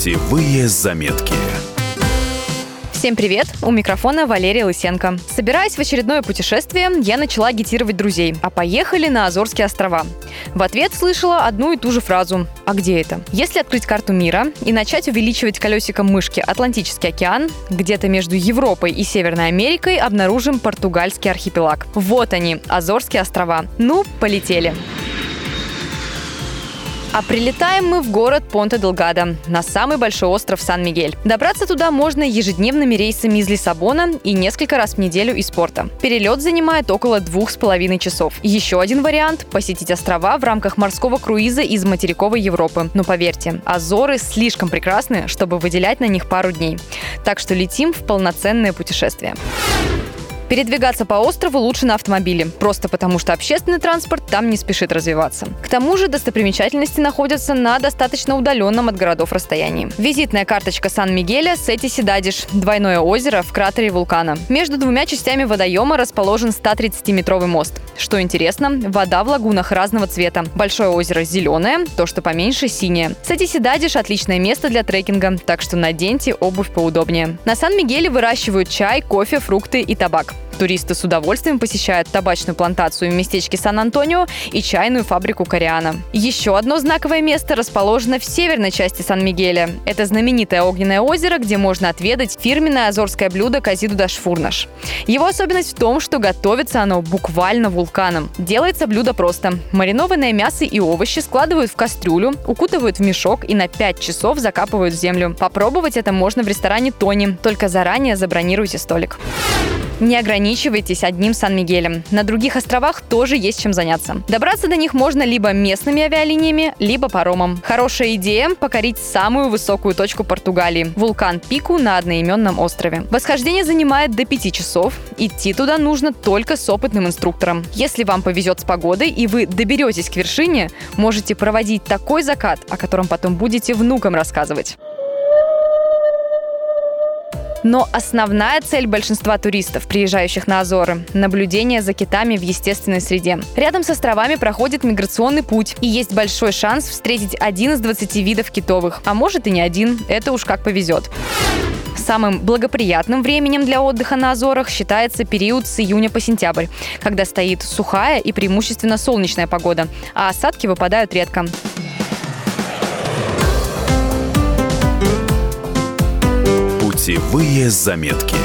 Путевые заметки. Всем привет! У микрофона Валерия Лысенко. Собираясь в очередное путешествие, я начала агитировать друзей, а поехали на Азорские острова. В ответ слышала одну и ту же фразу «А где это?». Если открыть карту мира и начать увеличивать колесиком мышки Атлантический океан, где-то между Европой и Северной Америкой обнаружим португальский архипелаг. Вот они, Азорские острова. Ну, полетели! А прилетаем мы в город Понте-Делгадо, на самый большой остров Сан-Мигель. Добраться туда можно ежедневными рейсами из Лиссабона и несколько раз в неделю из порта. Перелет занимает около двух с половиной часов. Еще один вариант – посетить острова в рамках морского круиза из материковой Европы. Но поверьте, Азоры слишком прекрасны, чтобы выделять на них пару дней. Так что летим в полноценное путешествие. Передвигаться по острову лучше на автомобиле, просто потому что общественный транспорт там не спешит развиваться. К тому же достопримечательности находятся на достаточно удаленном от городов расстоянии. Визитная карточка Сан-Мигеля Сети Сидадиш – двойное озеро в кратере вулкана. Между двумя частями водоема расположен 130-метровый мост. Что интересно, вода в лагунах разного цвета. Большое озеро зеленое, то, что поменьше – синее. Сети Сидадиш – отличное место для трекинга, так что наденьте обувь поудобнее. На Сан-Мигеле выращивают чай, кофе, фрукты и табак. Туристы с удовольствием посещают табачную плантацию в местечке Сан-Антонио и чайную фабрику Кориана. Еще одно знаковое место расположено в северной части Сан-Мигеля. Это знаменитое огненное озеро, где можно отведать фирменное азорское блюдо казиду дашфурнаш. Его особенность в том, что готовится оно буквально вулканом. Делается блюдо просто. Маринованное мясо и овощи складывают в кастрюлю, укутывают в мешок и на 5 часов закапывают в землю. Попробовать это можно в ресторане Тони, только заранее забронируйте столик. Не ограничивайтесь одним Сан-Мигелем. На других островах тоже есть чем заняться. Добраться до них можно либо местными авиалиниями, либо паромом. Хорошая идея – покорить самую высокую точку Португалии – вулкан Пику на одноименном острове. Восхождение занимает до 5 часов. Идти туда нужно только с опытным инструктором. Если вам повезет с погодой и вы доберетесь к вершине, можете проводить такой закат, о котором потом будете внукам рассказывать. Но основная цель большинства туристов, приезжающих на Азоры – наблюдение за китами в естественной среде. Рядом с островами проходит миграционный путь, и есть большой шанс встретить один из 20 видов китовых. А может и не один, это уж как повезет. Самым благоприятным временем для отдыха на Азорах считается период с июня по сентябрь, когда стоит сухая и преимущественно солнечная погода, а осадки выпадают редко. Путевые заметки.